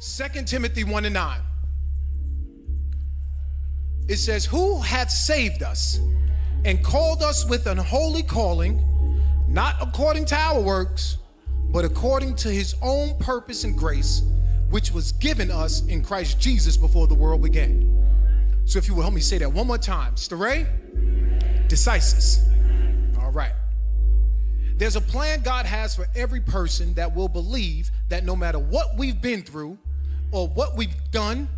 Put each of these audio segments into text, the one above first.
2 Timothy 1 and 9. It says, Who hath saved us and called us with an holy calling, not according to our works, but according to his own purpose and grace, which was given us in Christ Jesus before the world began. So if you will help me say that one more time. Stare decisis. All right. There's a plan God has for every person that will believe that no matter what we've been through or what we've done,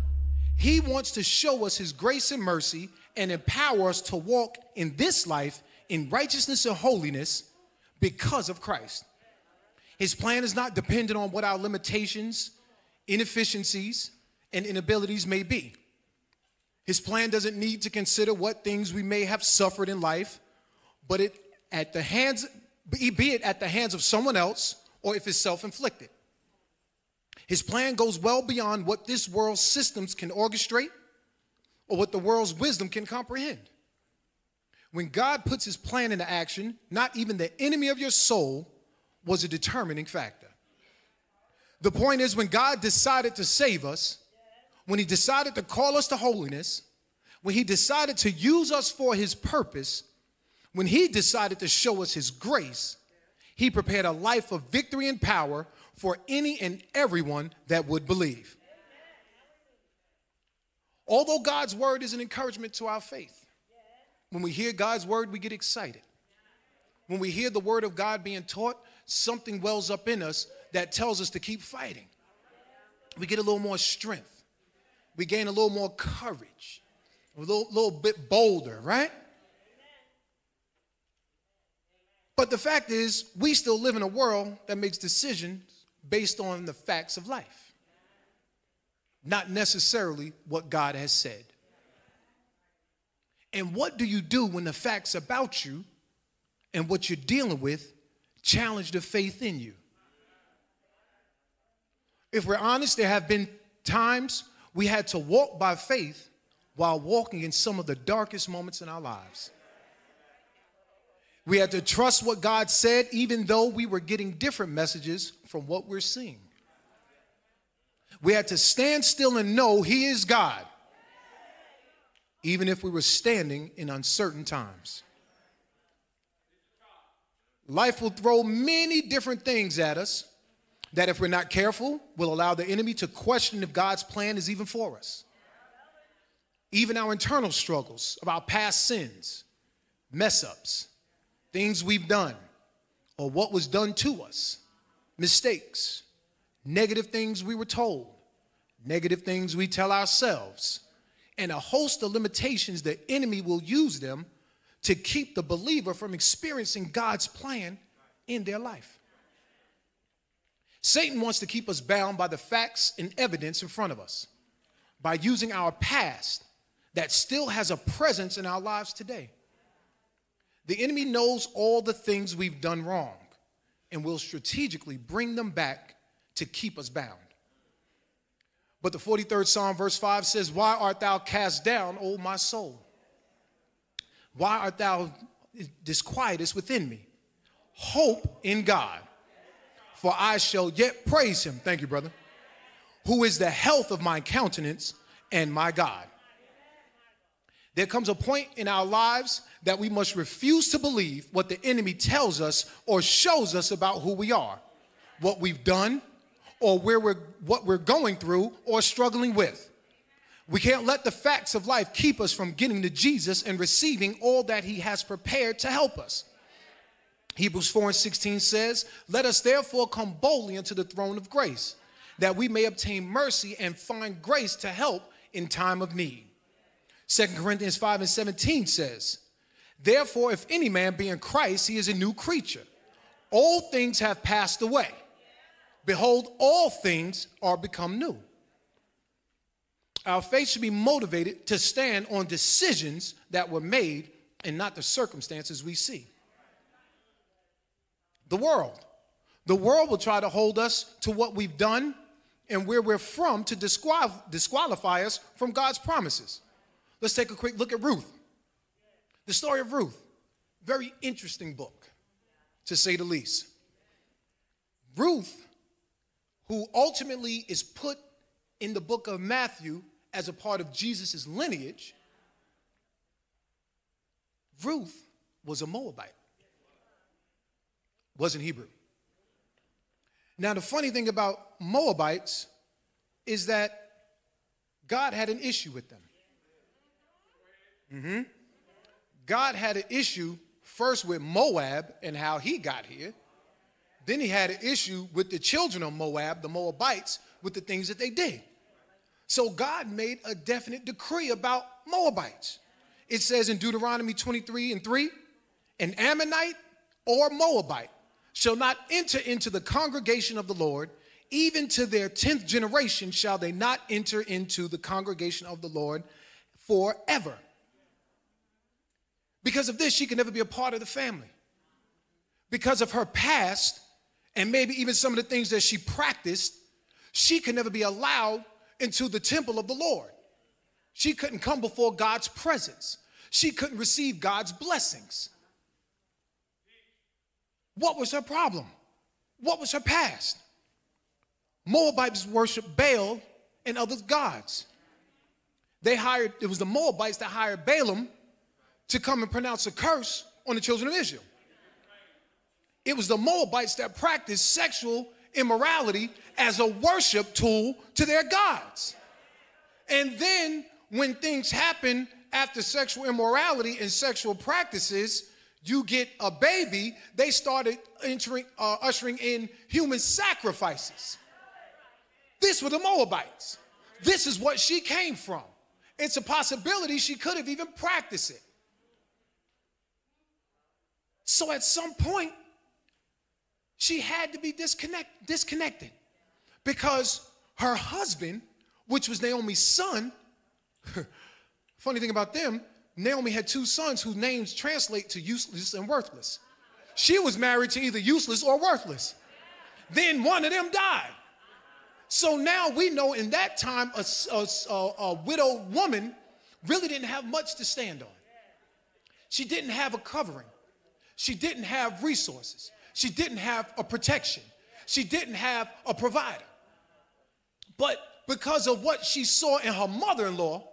He wants to show us His grace and mercy and empower us to walk in this life in righteousness and holiness because of Christ. His plan is not dependent on what our limitations, inefficiencies, and inabilities may be. His plan doesn't need to consider what things we may have suffered in life, but it at the hands be it at the hands of someone else or if it's self-inflicted. His plan goes well beyond what this world's systems can orchestrate or what the world's wisdom can comprehend. When God puts his plan into action, not even the enemy of your soul was a determining factor. The point is, when God decided to save us, when he decided to call us to holiness, when he decided to use us for his purpose, when he decided to show us his grace, he prepared a life of victory and power for any and everyone that would believe. Although God's word is an encouragement to our faith, when we hear God's word, we get excited. When we hear the word of God being taught, something wells up in us that tells us to keep fighting. We get a little more strength we gain a little more courage, a little, little bit bolder, right? But the fact is, we still live in a world that makes decisions based on the facts of life, not necessarily what God has said. And what do you do when the facts about you and what you're dealing with challenge the faith in you? If we're honest, there have been times we had to walk by faith while walking in some of the darkest moments in our lives. We had to trust what God said, even though we were getting different messages from what we're seeing. We had to stand still and know He is God, even if we were standing in uncertain times. Life will throw many different things at us that if we're not careful, will allow the enemy to question if God's plan is even for us. Even our internal struggles our past sins, mess ups, things we've done, or what was done to us, mistakes, negative things we were told, negative things we tell ourselves, and a host of limitations the enemy will use them to keep the believer from experiencing God's plan in their life. Satan wants to keep us bound by the facts and evidence in front of us by using our past that still has a presence in our lives today. The enemy knows all the things we've done wrong and will strategically bring them back to keep us bound. But the 43rd Psalm, verse 5 says, Why art thou cast down, O my soul? Why art thou disquietest within me? Hope in God for I shall yet praise him. Thank you, brother. Who is the health of my countenance and my God. There comes a point in our lives that we must refuse to believe what the enemy tells us or shows us about who we are, what we've done, or where we're what we're going through or struggling with. We can't let the facts of life keep us from getting to Jesus and receiving all that he has prepared to help us. Hebrews 4 and 16 says, Let us therefore come boldly unto the throne of grace, that we may obtain mercy and find grace to help in time of need. 2 Corinthians 5 and 17 says, Therefore, if any man be in Christ, he is a new creature. All things have passed away. Behold, all things are become new. Our faith should be motivated to stand on decisions that were made and not the circumstances we see the world. The world will try to hold us to what we've done and where we're from to disqual- disqualify us from God's promises. Let's take a quick look at Ruth. The story of Ruth, very interesting book, to say the least. Ruth, who ultimately is put in the book of Matthew as a part of Jesus' lineage, Ruth was a Moabite, wasn't Hebrew. Now, the funny thing about Moabites is that God had an issue with them. Mm-hmm. God had an issue first with Moab and how he got here. Then he had an issue with the children of Moab, the Moabites, with the things that they did. So God made a definite decree about Moabites. It says in Deuteronomy 23 and 3 an Ammonite or Moabite shall not enter into the congregation of the Lord, even to their tenth generation shall they not enter into the congregation of the Lord forever. Because of this, she can never be a part of the family. Because of her past, and maybe even some of the things that she practiced, she could never be allowed into the temple of the Lord. She couldn't come before God's presence. She couldn't receive God's blessings. What was her problem? What was her past? Moabites worshiped Baal and other gods. They hired, it was the Moabites that hired Balaam to come and pronounce a curse on the children of Israel. It was the Moabites that practiced sexual immorality as a worship tool to their gods. And then when things happen after sexual immorality and sexual practices, you get a baby, they started entering, uh, ushering in human sacrifices. This were the Moabites. This is what she came from. It's a possibility she could have even practiced it. So at some point, she had to be disconnect, disconnected because her husband, which was Naomi's son, funny thing about them, Naomi had two sons whose names translate to useless and worthless. She was married to either useless or worthless. Then one of them died. So now we know in that time a, a, a, a widowed woman really didn't have much to stand on. She didn't have a covering. She didn't have resources. She didn't have a protection. She didn't have a provider. But because of what she saw in her mother in law,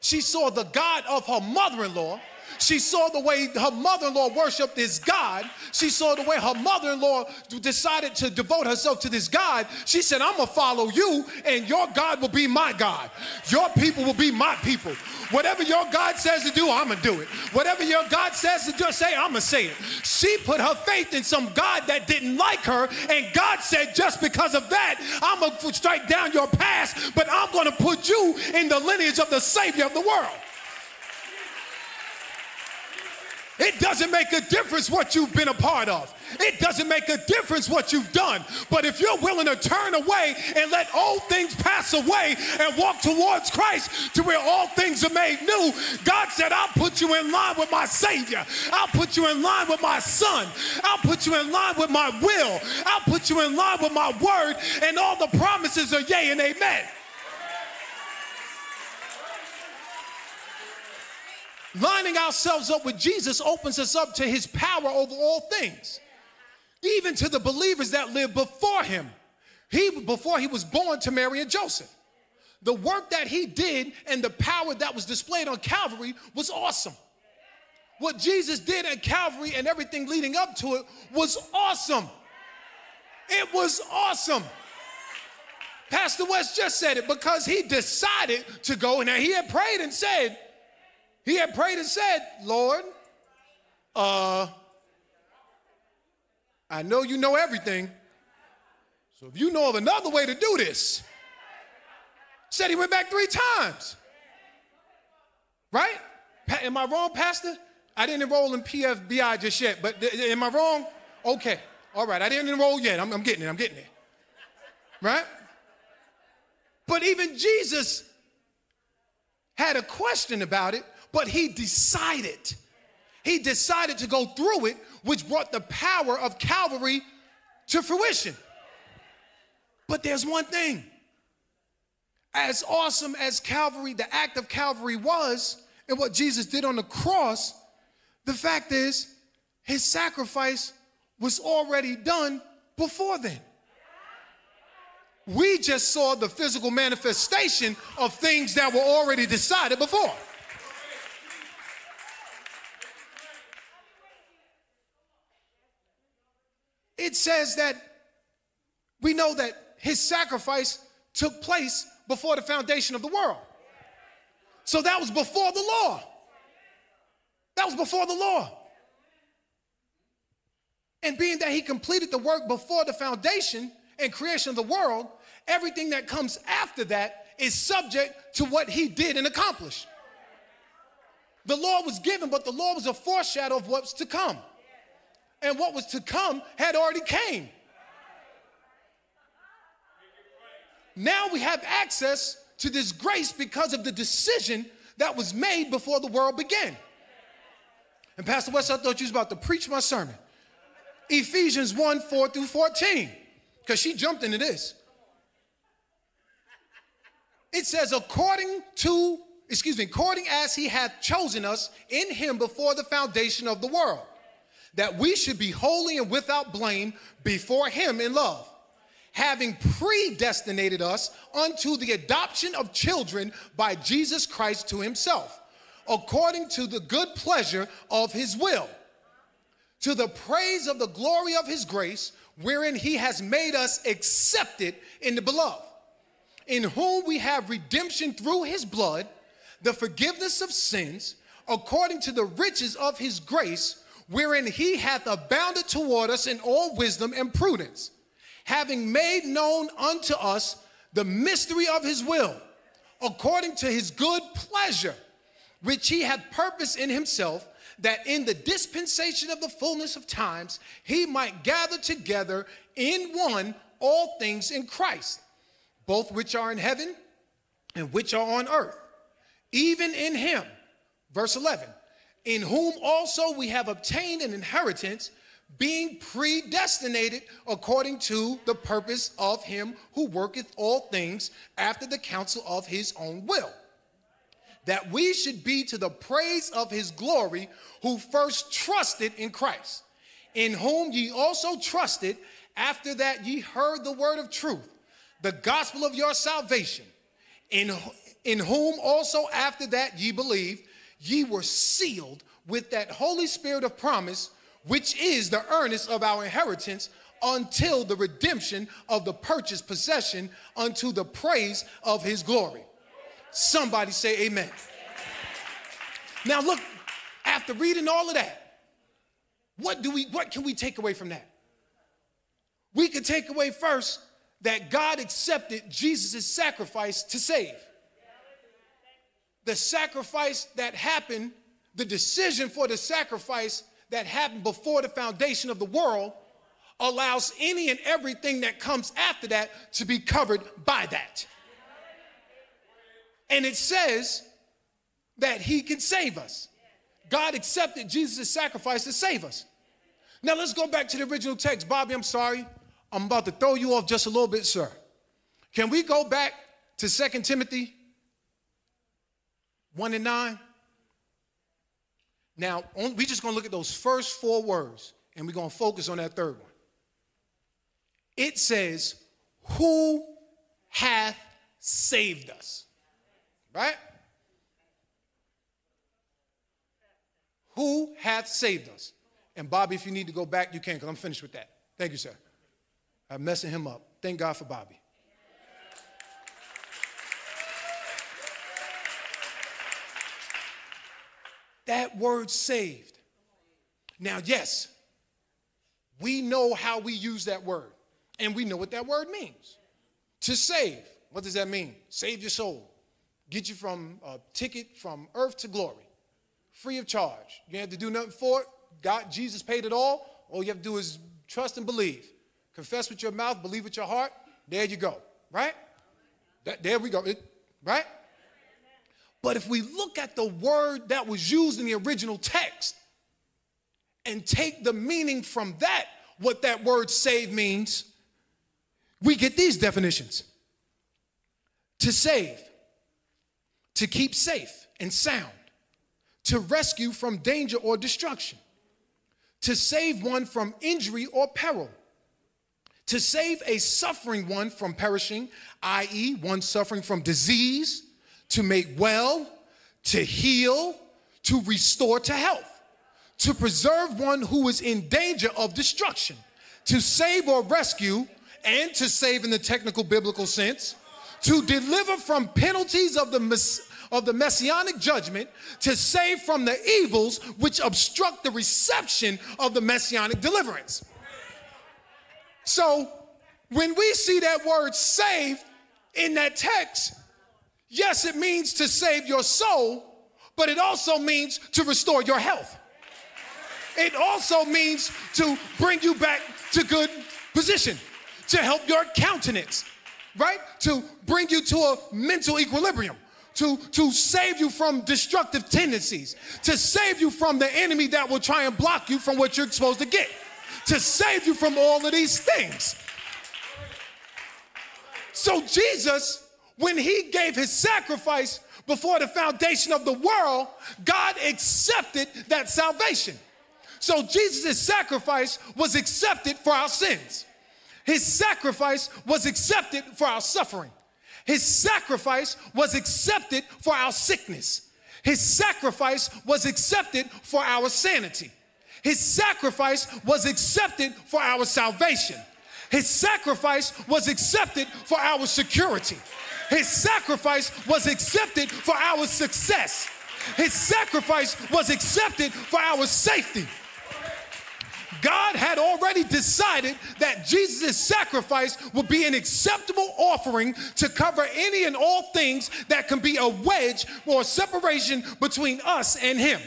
she saw the God of her mother in law. She saw the way her mother in law worshiped this God. She saw the way her mother in law decided to devote herself to this God. She said, I'm going to follow you, and your God will be my God. Your people will be my people. Whatever your God says to do, I'm going to do it. Whatever your God says to do, say, I'm going to say it. She put her faith in some God that didn't like her, and God said, just because of that, I'm going to strike down your past, but I'm going to put you in the lineage of the Savior of the world. It doesn't make a difference what you've been a part of. It doesn't make a difference what you've done. But if you're willing to turn away and let old things pass away and walk towards Christ to where all things are made new, God said, I'll put you in line with my Savior. I'll put you in line with my Son. I'll put you in line with my will. I'll put you in line with my word. And all the promises are yea and amen. Lining ourselves up with Jesus opens us up to his power over all things, even to the believers that lived before him. He, before he was born to Mary and Joseph. The work that he did and the power that was displayed on Calvary was awesome. What Jesus did at Calvary and everything leading up to it was awesome. It was awesome. Pastor West just said it because he decided to go and he had prayed and said, he had prayed and said, Lord, uh, I know you know everything. So if you know of another way to do this, said he went back three times. Right? Am I wrong, Pastor? I didn't enroll in PFBI just yet, but am I wrong? Okay. All right. I didn't enroll yet. I'm, I'm getting it. I'm getting it. Right? But even Jesus had a question about it but he decided. He decided to go through it, which brought the power of Calvary to fruition. But there's one thing. As awesome as Calvary, the act of Calvary was, and what Jesus did on the cross, the fact is, his sacrifice was already done before then. We just saw the physical manifestation of things that were already decided before. It says that we know that his sacrifice took place before the foundation of the world. So that was before the law. That was before the law. And being that he completed the work before the foundation and creation of the world, everything that comes after that is subject to what he did and accomplished. The law was given, but the law was a foreshadow of what's to come. And what was to come had already came. Now we have access to this grace because of the decision that was made before the world began. And Pastor West, I thought you was about to preach my sermon. Ephesians 1 4 through 14, because she jumped into this. It says, according to, excuse me, according as he hath chosen us in him before the foundation of the world, that we should be holy and without blame before him in love having predestinated us unto the adoption of children by Jesus Christ to himself, according to the good pleasure of his will, to the praise of the glory of his grace, wherein he has made us accepted in the beloved, in whom we have redemption through his blood, the forgiveness of sins, according to the riches of his grace, wherein he hath abounded toward us in all wisdom and prudence having made known unto us the mystery of his will, according to his good pleasure, which he had purposed in himself, that in the dispensation of the fullness of times he might gather together in one all things in Christ, both which are in heaven and which are on earth, even in him. Verse 11, in whom also we have obtained an inheritance being predestinated according to the purpose of him who worketh all things after the counsel of his own will. That we should be to the praise of his glory, who first trusted in Christ, in whom ye also trusted after that ye heard the word of truth, the gospel of your salvation, in, in whom also after that ye believed, ye were sealed with that Holy Spirit of promise which is the earnest of our inheritance until the redemption of the purchased possession unto the praise of his glory. Somebody say amen. Now look, after reading all of that, what do we what can we take away from that? We could take away first that God accepted Jesus' sacrifice to save. The sacrifice that happened, the decision for the sacrifice that happened before the foundation of the world allows any and everything that comes after that to be covered by that. And it says that he can save us. God accepted Jesus' sacrifice to save us. Now let's go back to the original text. Bobby, I'm sorry. I'm about to throw you off just a little bit, sir. Can we go back to Second Timothy 1 and 9? Now, we're just going to look at those first four words and we're going to focus on that third one. It says, Who hath saved us? Right? Who hath saved us? And Bobby, if you need to go back, you can, because I'm finished with that. Thank you, sir. I'm messing him up. Thank God for Bobby. That word saved. Now, yes, we know how we use that word, and we know what that word means. To save, what does that mean? Save your soul, get you from a ticket from earth to glory, free of charge. You have to do nothing for it. God, Jesus paid it all. All you have to do is trust and believe. Confess with your mouth, believe with your heart. There you go, right? That, there we go, it, right? But if we look at the word that was used in the original text and take the meaning from that, what that word save means, we get these definitions to save, to keep safe and sound, to rescue from danger or destruction, to save one from injury or peril, to save a suffering one from perishing, i.e., one suffering from disease, to make well, to heal, to restore to health, to preserve one who is in danger of destruction, to save or rescue, and to save in the technical biblical sense, to deliver from penalties of the mess- of the messianic judgment, to save from the evils which obstruct the reception of the messianic deliverance. So, when we see that word saved in that text, yes, it means to save your soul, but it also means to restore your health. It also means to bring you back to good position, to help your countenance, right? To bring you to a mental equilibrium. To, to save you from destructive tendencies, to save you from the enemy that will try and block you from what you're supposed to get, to save you from all of these things. So, Jesus, when he gave his sacrifice before the foundation of the world, God accepted that salvation. So Jesus' sacrifice was accepted for our sins. His sacrifice was accepted for our suffering. His sacrifice was accepted for our sickness. His sacrifice was accepted for our sanity. His sacrifice was accepted for our salvation. His sacrifice was accepted for our security. His sacrifice was accepted for our success. His sacrifice was accepted for our safety. God had already decided that Jesus' sacrifice would be an acceptable offering to cover any and all things that can be a wedge or a separation between us and Him.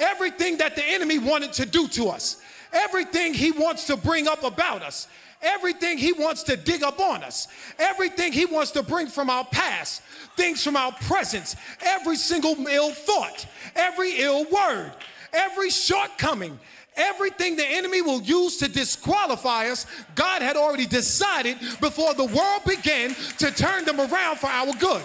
Everything that the enemy wanted to do to us, everything he wants to bring up about us, everything he wants to dig up on us, everything he wants to bring from our past, things from our presence, every single ill thought, every ill word, every shortcoming, Everything the enemy will use to disqualify us, God had already decided before the world began to turn them around for our good.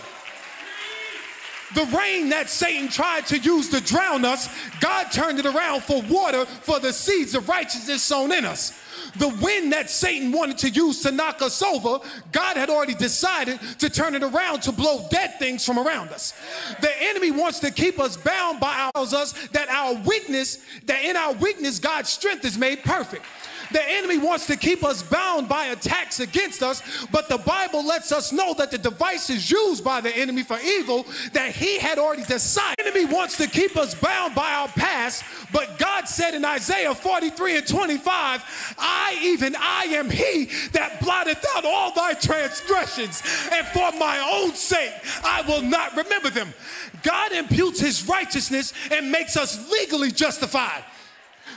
The rain that Satan tried to use to drown us, God turned it around for water for the seeds of righteousness sown in us. The wind that Satan wanted to use to knock us over, God had already decided to turn it around to blow dead things from around us. The enemy wants to keep us bound by us that our weakness, that in our weakness, God's strength is made perfect. The enemy wants to keep us bound by attacks against us, but the Bible lets us know that the device is used by the enemy for evil that he had already decided. The enemy wants to keep us bound by our past, but God said in Isaiah 43 and 25, I, even I am he that blotteth out all thy transgressions, and for my own sake I will not remember them. God imputes his righteousness and makes us legally justified.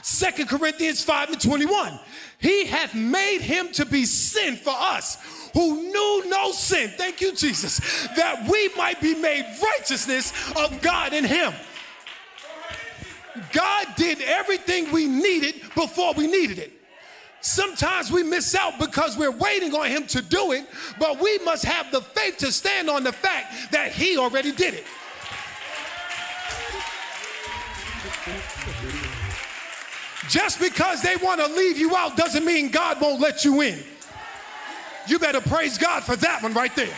Second Corinthians 5 and 21. He hath made him to be sin for us who knew no sin. Thank you, Jesus. That we might be made righteousness of God in him. God did everything we needed before we needed it. Sometimes we miss out because we're waiting on Him to do it, but we must have the faith to stand on the fact that He already did it. Just because they want to leave you out doesn't mean God won't let you in. You better praise God for that one right there.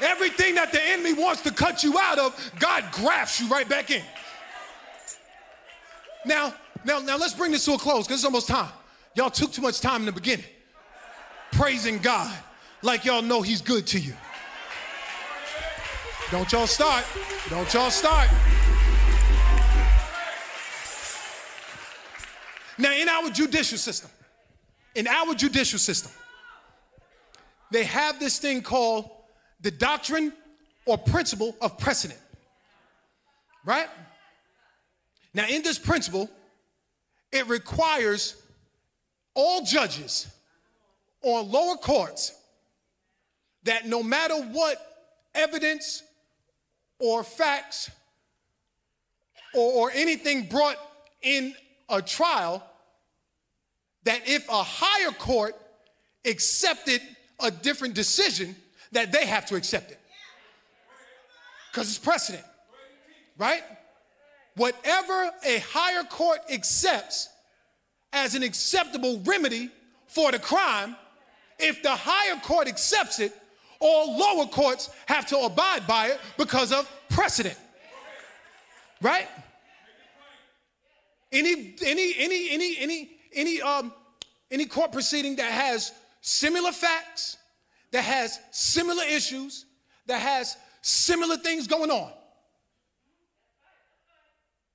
Everything that the enemy wants to cut you out of, God grafts you right back in. Now, now, now let's bring this to a close because it's almost time. Y'all took too much time in the beginning. Praising God like y'all know he's good to you. Don't y'all start. Don't y'all start. Now, in our judicial system, in our judicial system, they have this thing called the doctrine or principle of precedent. Right? Now, in this principle, it requires all judges on lower courts that no matter what evidence or facts or, or anything brought in a trial that if a higher court accepted a different decision, that they have to accept it. Because it's precedent, right? Whatever a higher court accepts as an acceptable remedy for the crime, if the higher court accepts it, all lower courts have to abide by it because of precedent. Right? Any any any any any any um any court proceeding that has similar facts, that has similar issues, that has similar things going on.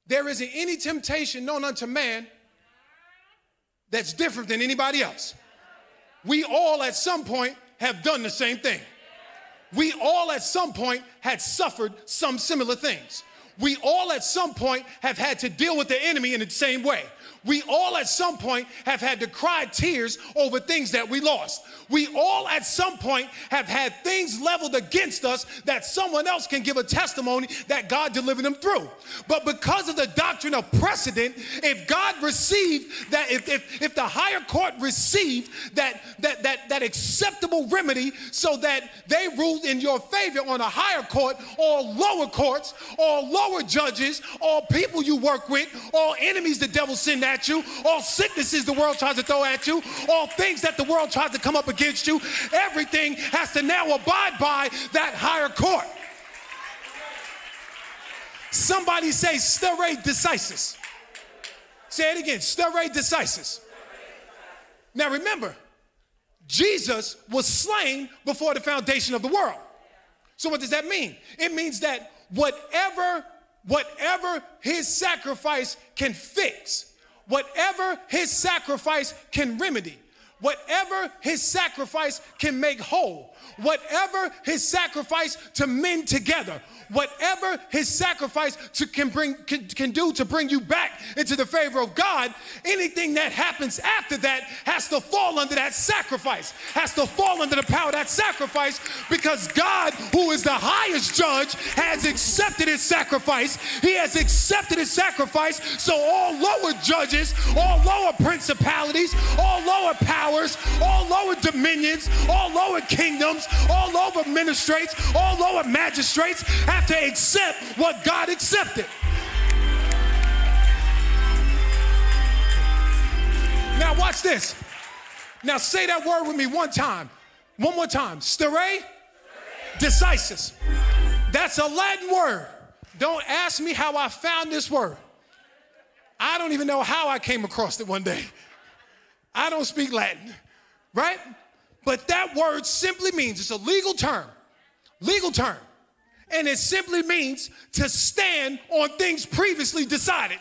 There isn't any temptation known unto man that's different than anybody else. We all at some point have done the same thing. We all at some point had suffered some similar things. We all at some point have had to deal with the enemy in the same way. We all at some point have had to cry tears over things that we lost. We all at some point have had things leveled against us that someone else can give a testimony that God delivered them through. But because of the doctrine of precedent, if God received that, if, if, if the higher court received that, that, that, that acceptable remedy so that they ruled in your favor on a higher court, all lower courts, all lower judges, all people you work with, all enemies the devil at you, all sicknesses the world tries to throw at you, all things that the world tries to come up against you, everything has to now abide by that higher court. Somebody say stare decisis. Say it again, stare decisis. Now remember, Jesus was slain before the foundation of the world. So what does that mean? It means that whatever whatever his sacrifice can fix, whatever his sacrifice can remedy, whatever his sacrifice can make whole, whatever his sacrifice to mend together, whatever his sacrifice to, can, bring, can, can do to bring you back into the favor of God, anything that happens after that has to fall under that sacrifice, has to fall under the power of that sacrifice because God, who is the highest judge, has accepted his sacrifice. He has accepted his sacrifice. So all lower judges, all lower principalities, all lower powers, all lower dominions, all lower kingdoms, all lower magistrates, all lower magistrates have to accept what God accepted. Now, watch this. Now, say that word with me one time. One more time. Stare decisis. That's a Latin word. Don't ask me how I found this word. I don't even know how I came across it one day. I don't speak Latin, right? But that word simply means it's a legal term, legal term. And it simply means to stand on things previously decided.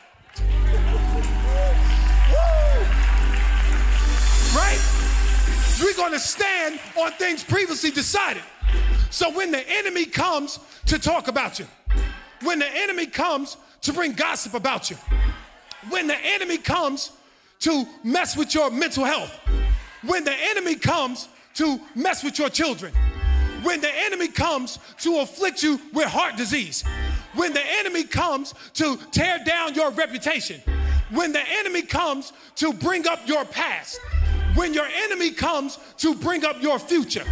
right? We're to stand on things previously decided. So when the enemy comes to talk about you, when the enemy comes to bring gossip about you, when the enemy comes to mess with your mental health, when the enemy comes to mess with your children, when the enemy comes to afflict you with heart disease, when the enemy comes to tear down your reputation, when the enemy comes to bring up your past, when your enemy comes to bring up your future,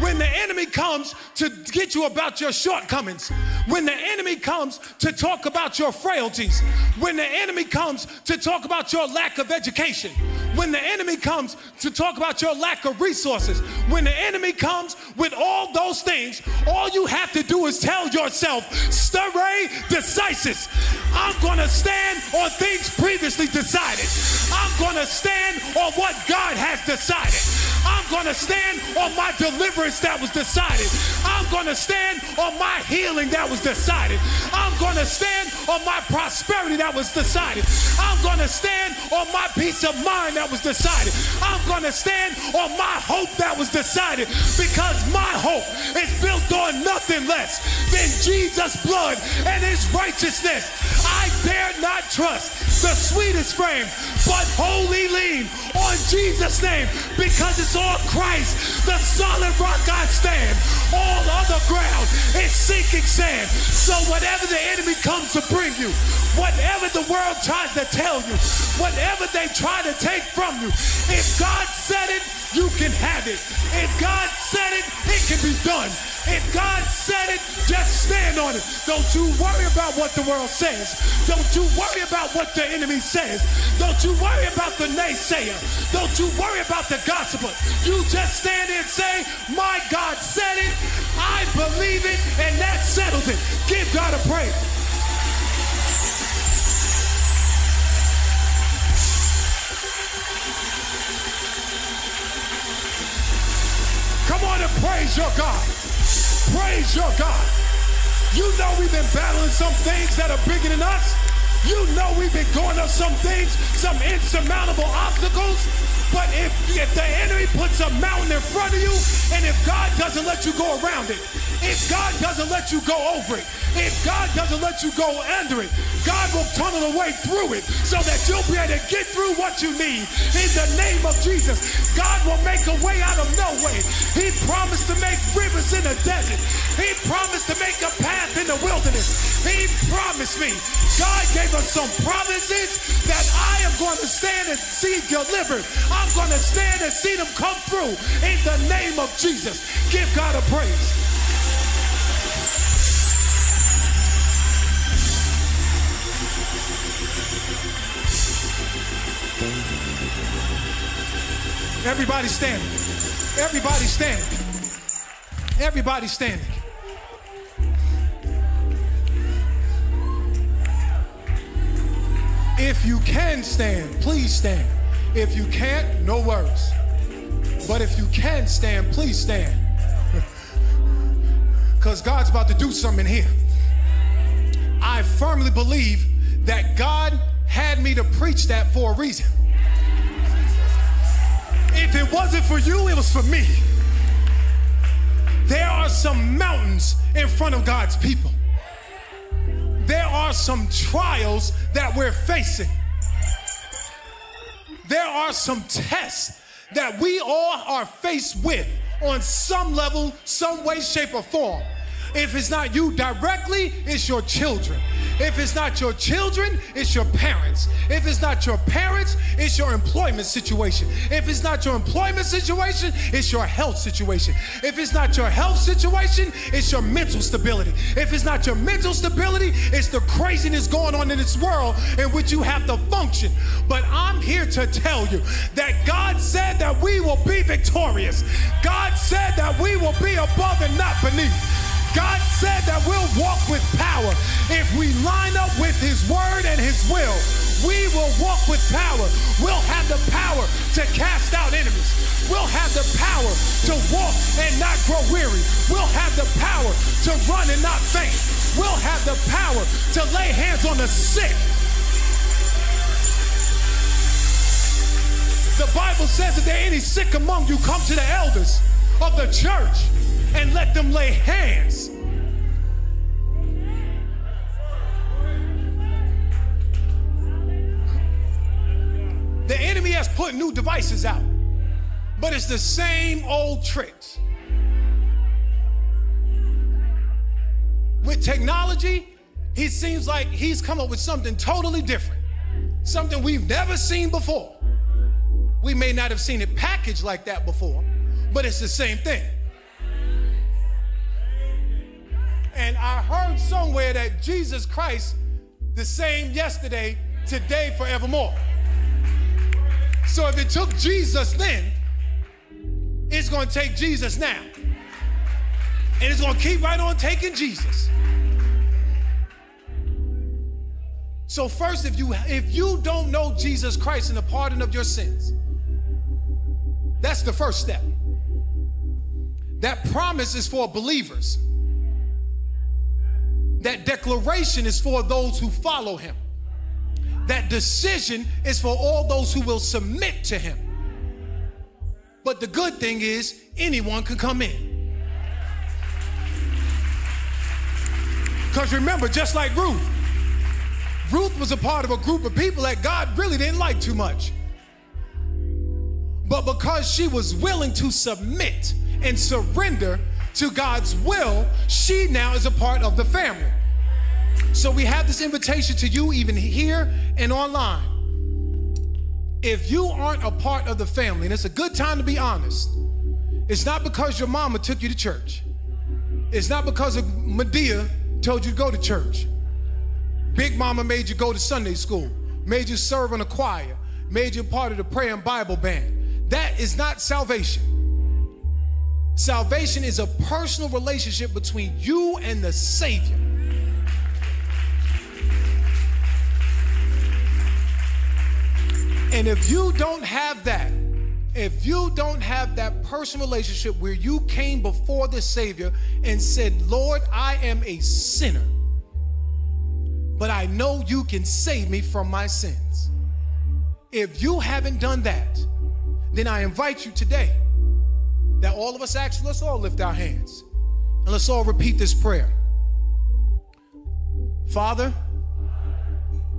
when the enemy comes to get you about your shortcomings, when the enemy comes to talk about your frailties, when the enemy comes to talk about your lack of education, when the enemy comes to talk about your lack of resources, when the enemy comes with all those things, all you have to do is tell yourself, stare decisis. I'm gonna stand on things previously decided. I'm gonna stand on what God has decided. I'm gonna stand on my deliverance that was decided. I'm gonna stand on my healing that was decided. I'm gonna stand on my prosperity that was decided. I'm gonna stand on my peace of mind that was decided. I'm gonna stand on my hope that was decided because my hope is built on nothing less than Jesus' blood and his righteousness. I dare not trust the sweetest frame, but wholly lean on Jesus' name because it's on Christ, the solid rock Stand. All other ground is sinking sand. So whatever the enemy comes to bring you, whatever the world tries to tell you, whatever they try to take from you, if God said it, you can have it. If God said it, it can be done. If God said it, just stand on it. Don't you worry about what the world says. Don't you worry about what the enemy says. Don't you worry about the naysayer. Don't you worry about the gossiper. You just stand and say, My God said it, I believe it, and that settles it. Give God a praise. Come on and praise your God. Praise your God. You know we've been battling some things that are bigger than us. You know we've been going up some things, some insurmountable obstacles. But if, if the enemy puts a mountain in front of you, and if God doesn't let you go around it, if God doesn't let you go over it, if God doesn't let you go under it, God will tunnel a way through it so that you'll be able to get through what you need. In the name of Jesus, God will make a way out of no way. He promised to make rivers in the desert. He promised to make a path in the wilderness. He promised me. God gave us some promises that I am going to stand and see delivered. I'm going to stand and see them come through in the name of Jesus. Give God a praise. Everybody standing. Everybody standing. Everybody standing. If you can stand, please stand. If you can't, no worries. But if you can stand, please stand. Because God's about to do something here. I firmly believe that God had me to preach that for a reason. If it wasn't for you, it was for me. There are some mountains in front of God's people. There are some trials that we're facing. There are some tests that we all are faced with on some level, some way, shape, or form. If it's not you directly, it's your children. If it's not your children, it's your parents. If it's not your parents, it's your employment situation. If it's not your employment situation, it's your health situation. If it's not your health situation, it's your mental stability. If it's not your mental stability, it's the craziness going on in this world in which you have to function. But I'm here to tell you that God said that we will be victorious. God said that we will be above and not beneath. God said that we'll walk with power. If we line up with His word and His will, we will walk with power. We'll have the power to cast out enemies. We'll have the power to walk and not grow weary. We'll have the power to run and not faint. We'll have the power to lay hands on the sick. The Bible says if there are any sick among you, come to the elders of the church and let them lay hands. Put new devices out, but it's the same old tricks. With technology, he seems like he's come up with something totally different, something we've never seen before. We may not have seen it packaged like that before, but it's the same thing. And I heard somewhere that Jesus Christ, the same yesterday, today, forevermore. So if it took Jesus then, it's going to take Jesus now. And it's going to keep right on taking Jesus. So first if you if you don't know Jesus Christ and the pardon of your sins, that's the first step. That promise is for believers. That declaration is for those who follow him. That decision is for all those who will submit to him. But the good thing is, anyone can come in. Because remember, just like Ruth, Ruth was a part of a group of people that God really didn't like too much. But because she was willing to submit and surrender, to God's will, she now is a part of the family. So we have this invitation to you, even here and online. If you aren't a part of the family, and it's a good time to be honest, it's not because your mama took you to church. It's not because of Madea told you to go to church. Big Mama made you go to Sunday school, made you serve in a choir, made you part of the prayer and Bible band. That is not salvation. Salvation is a personal relationship between you and the Savior. And if you don't have that, if you don't have that personal relationship where you came before the Savior and said, Lord, I am a sinner, but I know you can save me from my sins. If you haven't done that, then I invite you today that all of us actually, let's all lift our hands and let's all repeat this prayer. Father,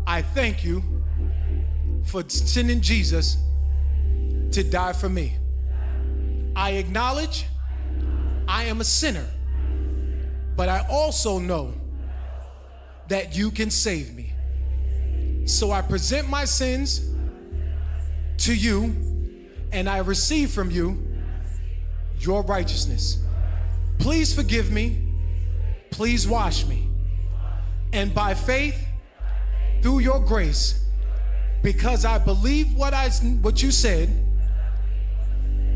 I thank you for sending Jesus to die for me. I acknowledge I am a sinner, but I also know that you can save me. So I present my sins to you and I receive from you your righteousness. Please forgive me. Please wash me. And by faith, through your grace, because I believe what I what you said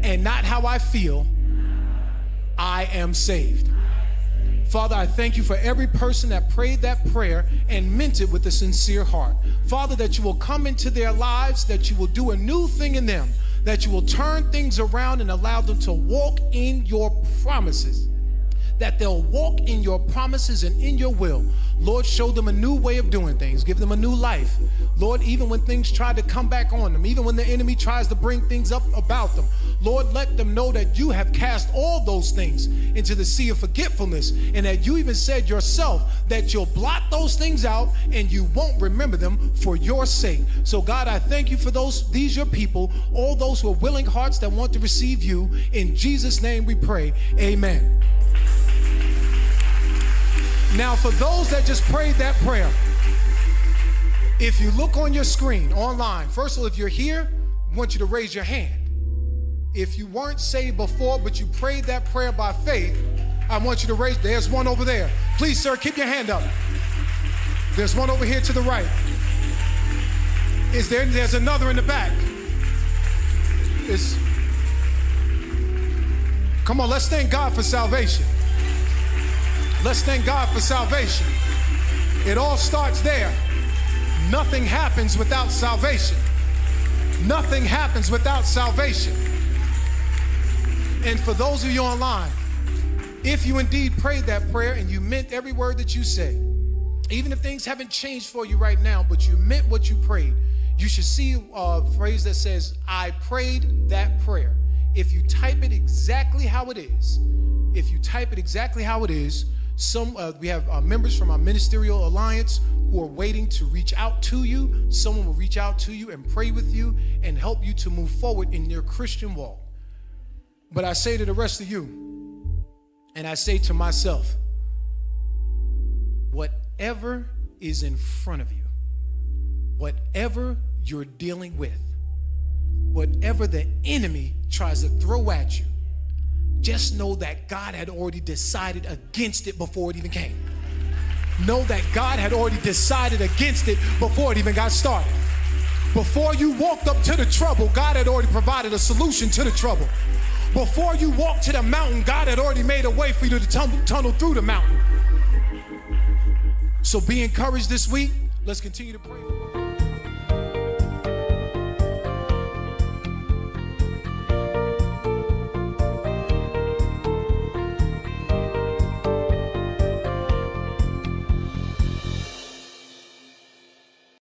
and not how I feel, I am saved. Father, I thank you for every person that prayed that prayer and meant it with a sincere heart. Father, that you will come into their lives, that you will do a new thing in them, that you will turn things around and allow them to walk in your promises that they'll walk in your promises and in your will. Lord, show them a new way of doing things, give them a new life. Lord, even when things try to come back on them, even when the enemy tries to bring things up about them, Lord, let them know that you have cast all those things into the sea of forgetfulness and that you even said yourself that you'll blot those things out and you won't remember them for your sake. So God, I thank you for those these your people, all those who are willing hearts that want to receive you. In Jesus name we pray. Amen. Now, for those that just prayed that prayer, if you look on your screen online, first of all, if you're here, I want you to raise your hand. If you weren't saved before, but you prayed that prayer by faith, I want you to raise. There's one over there. Please, sir, keep your hand up. There's one over here to the right. Is there? There's another in the back. Is come on, let's thank God for salvation. Let's thank God for salvation. It all starts there. Nothing happens without salvation. Nothing happens without salvation. And for those of you online, if you indeed prayed that prayer and you meant every word that you said, even if things haven't changed for you right now, but you meant what you prayed, you should see a phrase that says, I prayed that prayer. If you type it exactly how it is, if you type it exactly how it is, some uh, we have uh, members from our ministerial alliance who are waiting to reach out to you. Someone will reach out to you and pray with you and help you to move forward in your Christian walk. But I say to the rest of you, and I say to myself, whatever is in front of you, whatever you're dealing with, whatever the enemy tries to throw at you, just know that God had already decided against it before it even came. Know that God had already decided against it before it even got started. Before you walked up to the trouble, God had already provided a solution to the trouble. Before you walked to the mountain, God had already made a way for you to tumble, tunnel through the mountain. So be encouraged this week. Let's continue to pray.